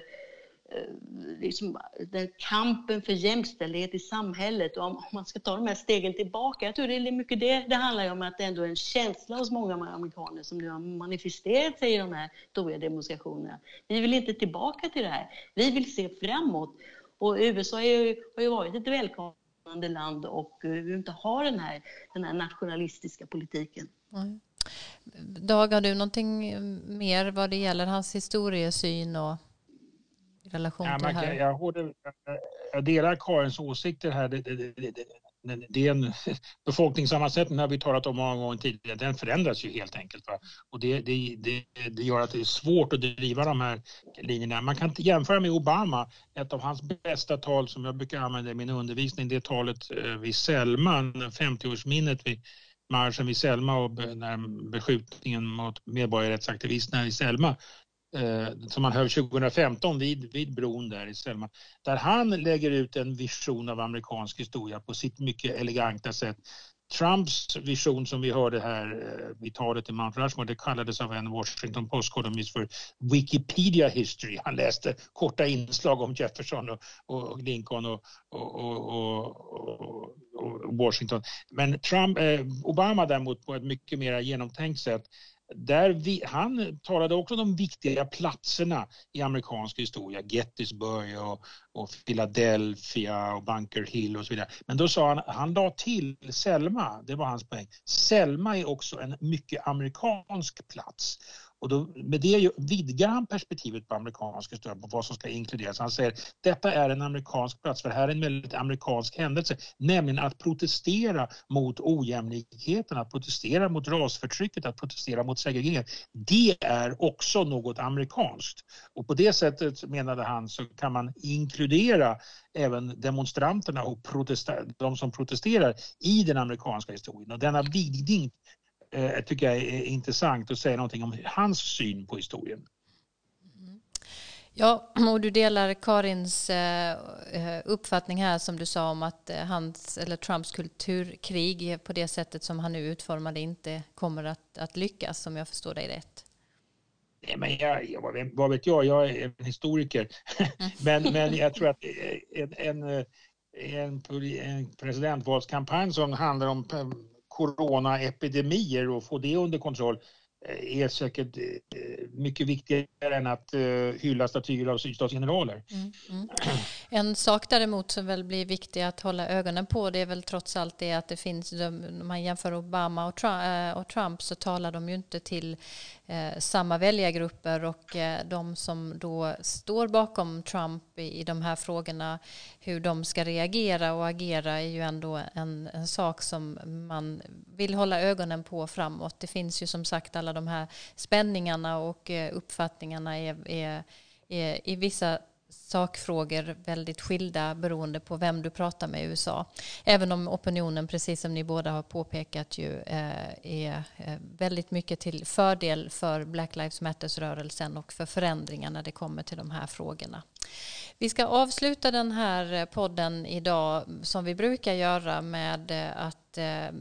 Eh, liksom, den kampen för jämställdhet i samhället. Och om, man ska ta de här stegen tillbaka, jag tror det är mycket det det handlar om, att det ändå är en känsla hos många amerikaner som nu har manifesterat sig i de här stora demonstrationerna. Vi vill inte tillbaka till det här, vi vill se framåt. Och USA ju, har ju varit ett välkomnande land och eh, vill inte ha den här, den här nationalistiska politiken. Mm. Dag, har du någonting mer vad det gäller hans historiesyn och relation ja, till det här? Jag, jag, jag delar Karins åsikter här. Det, det, det, det är en befolkningssammansättning har vi talat om många gånger tidigare. Den förändras ju helt enkelt. Va? Och det, det, gör att det är svårt att driva de här linjerna. Man kan inte jämföra med Obama. Ett av hans bästa tal som jag brukar använda i min undervisning det är talet eh, vid Selma, 50-årsminnet vid marschen vid Selma och när beskjutningen mot medborgarrättsaktivisterna i Selma eh, som han höll 2015 vid, vid bron där i Selma. Där han lägger ut en vision av amerikansk historia på sitt mycket eleganta sätt. Trumps vision som vi hörde här eh, vid talet i Mount Rushmore, det kallades av en Washington Post-kolumnist för Wikipedia history. Han läste korta inslag om Jefferson och, och Lincoln och, och, och, Washington. Men Trump, eh, Obama däremot på ett mycket mer genomtänkt sätt där vi, han talade också om de viktiga platserna i amerikansk historia, Gettysburg och, och Philadelphia och Bunker Hill och så vidare. Men då sa han, han la till Selma, det var hans poäng. Selma är också en mycket amerikansk plats. Och då, med det vidgar han perspektivet på amerikansk historia, på vad som ska inkluderas. Han säger detta är en amerikansk plats, för här är en väldigt amerikansk händelse, nämligen att protestera mot ojämlikheten, att protestera mot rasförtrycket, att protestera mot segregeringen, Det är också något amerikanskt. Och på det sättet, menade han, så kan man inkludera även demonstranterna och de som protesterar i den amerikanska historien. Och denna vidgning eh, tycker jag är intressant att säga någonting om hans syn på historien. Ja, och du delar Karins eh, uppfattning här som du sa om att eh, hans, eller Trumps kulturkrig på det sättet som han nu utformade inte kommer att, att lyckas om jag förstår dig rätt. Nej, men jag, jag, vad vet jag, jag är en historiker. Mm. men, men jag tror att en, en, en, en presidentvalskampanj som handlar om coronaepidemier och få det under kontroll eh, är säkert eh, mycket viktigare än att eh, hylla statyer av sydstatsgeneraler. Mm, mm. En sak däremot som väl blir viktig att hålla ögonen på det är väl trots allt det att det finns, om man jämför Obama och Trump så talar de ju inte till eh, samma väljargrupper och eh, de som då står bakom Trump i, i de här frågorna, hur de ska reagera och agera är ju ändå en, en sak som man vill hålla ögonen på framåt. Det finns ju som sagt alla de här spänningarna och eh, uppfattningarna är, är, är i vissa sakfrågor väldigt skilda beroende på vem du pratar med i USA. Även om opinionen, precis som ni båda har påpekat, ju eh, är eh, väldigt mycket till fördel för Black Lives Matters-rörelsen och för förändringar när det kommer till de här frågorna. Vi ska avsluta den här podden idag som vi brukar göra med att eh,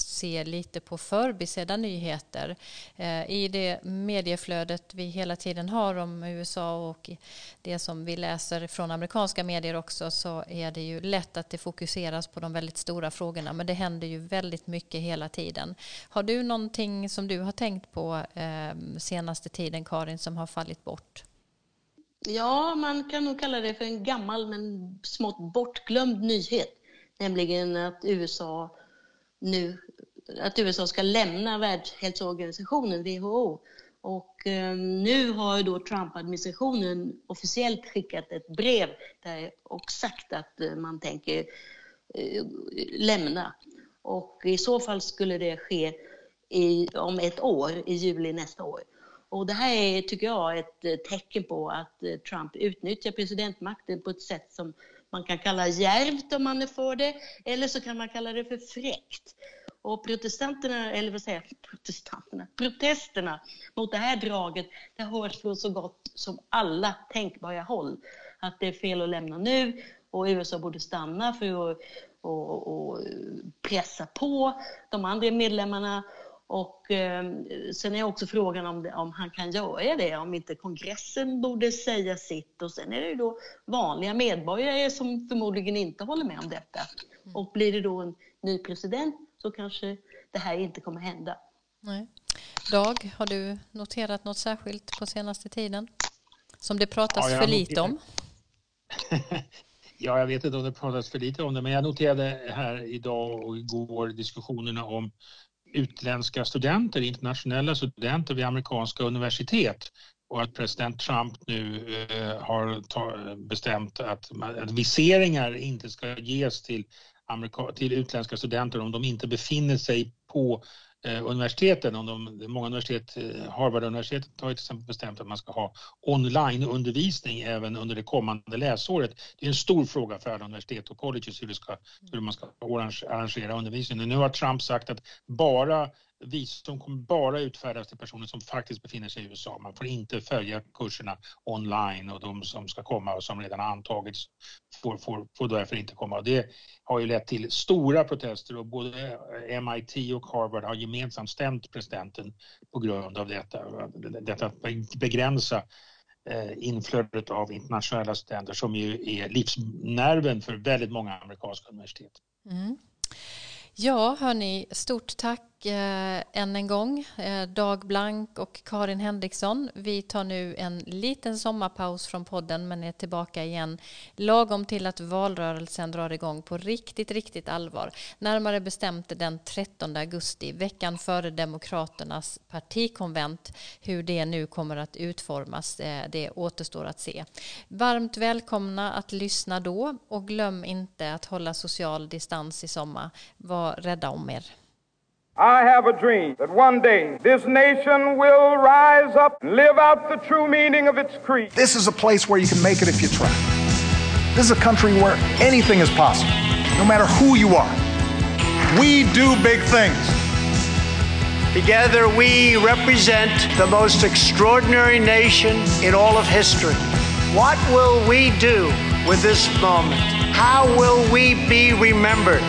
se lite på förbisedda nyheter. Eh, I det medieflödet vi hela tiden har om USA och det som vi läser från amerikanska medier också så är det ju lätt att det fokuseras på de väldigt stora frågorna men det händer ju väldigt mycket hela tiden. Har du någonting som du har tänkt på ehm, senaste tiden Karin som har fallit bort? Ja, man kan nog kalla det för en gammal men smått bortglömd nyhet. Nämligen att USA nu att USA ska lämna Världshälsoorganisationen, WHO. Och eh, nu har då Trump-administrationen officiellt skickat ett brev där och sagt att eh, man tänker eh, lämna. Och i så fall skulle det ske i, om ett år, i juli nästa år. Och det här är, tycker jag, ett eh, tecken på att eh, Trump utnyttjar presidentmakten på ett sätt som man kan kalla djärvt om man är för det, eller så kan man kalla det för fräckt. Och protestanterna, eller vad säger jag, protestanterna, protesterna mot det här draget, det hörs från så gott som alla tänkbara håll. Att det är fel att lämna nu och USA borde stanna för att och, och pressa på de andra medlemmarna. Och eh, sen är också frågan om, det, om han kan göra det, om inte kongressen borde säga sitt. Och sen är det ju då vanliga medborgare som förmodligen inte håller med om detta. Och blir det då en ny president så kanske det här inte kommer hända. Nej. Dag, har du noterat något särskilt på senaste tiden? Som det pratas ja, för lite om? ja, jag vet inte om det pratas för lite om det, men jag noterade här idag och igår diskussionerna om utländska studenter, internationella studenter vid amerikanska universitet. Och att president Trump nu eh, har bestämt att, att viseringar inte ska ges till Amerika till utländska studenter om de inte befinner sig på Eh, universiteten. Om de, många universitet, eh, Harvard-universitetet har till exempel bestämt att man ska ha onlineundervisning även under det kommande läsåret. Det är en stor fråga för alla universitet och colleges hur, det ska, hur man ska arrangera undervisningen. Nu har Trump sagt att bara visum kommer bara utfärdas till personer som faktiskt befinner sig i USA. Man får inte följa kurserna online och de som ska komma och som redan har antagits får, får, får därför inte komma. Och det har ju lett till stora protester och både MIT och Harvard har gemensamt stämt presidenten på grund av detta. Detta att begränsa eh, inflödet av internationella studenter som ju är livsnerven för väldigt många amerikanska universitet. Mm. Ja, hörni, stort tack tack eh, än en gång. Eh, Dag Blank och Karin Henriksson. Vi tar nu en liten sommarpaus från podden men är tillbaka igen lagom till att valrörelsen drar igång på riktigt, riktigt allvar. Närmare bestämt den 13 augusti, veckan före Demokraternas partikonvent. Hur det nu kommer att utformas, eh, det återstår att se. Varmt välkomna att lyssna då och glöm inte att hålla social distans i sommar. Var rädda om er. I have a dream that one day this nation will rise up and live out the true meaning of its creed. This is a place where you can make it if you try. This is a country where anything is possible, no matter who you are. We do big things. Together, we represent the most extraordinary nation in all of history. What will we do with this moment? How will we be remembered?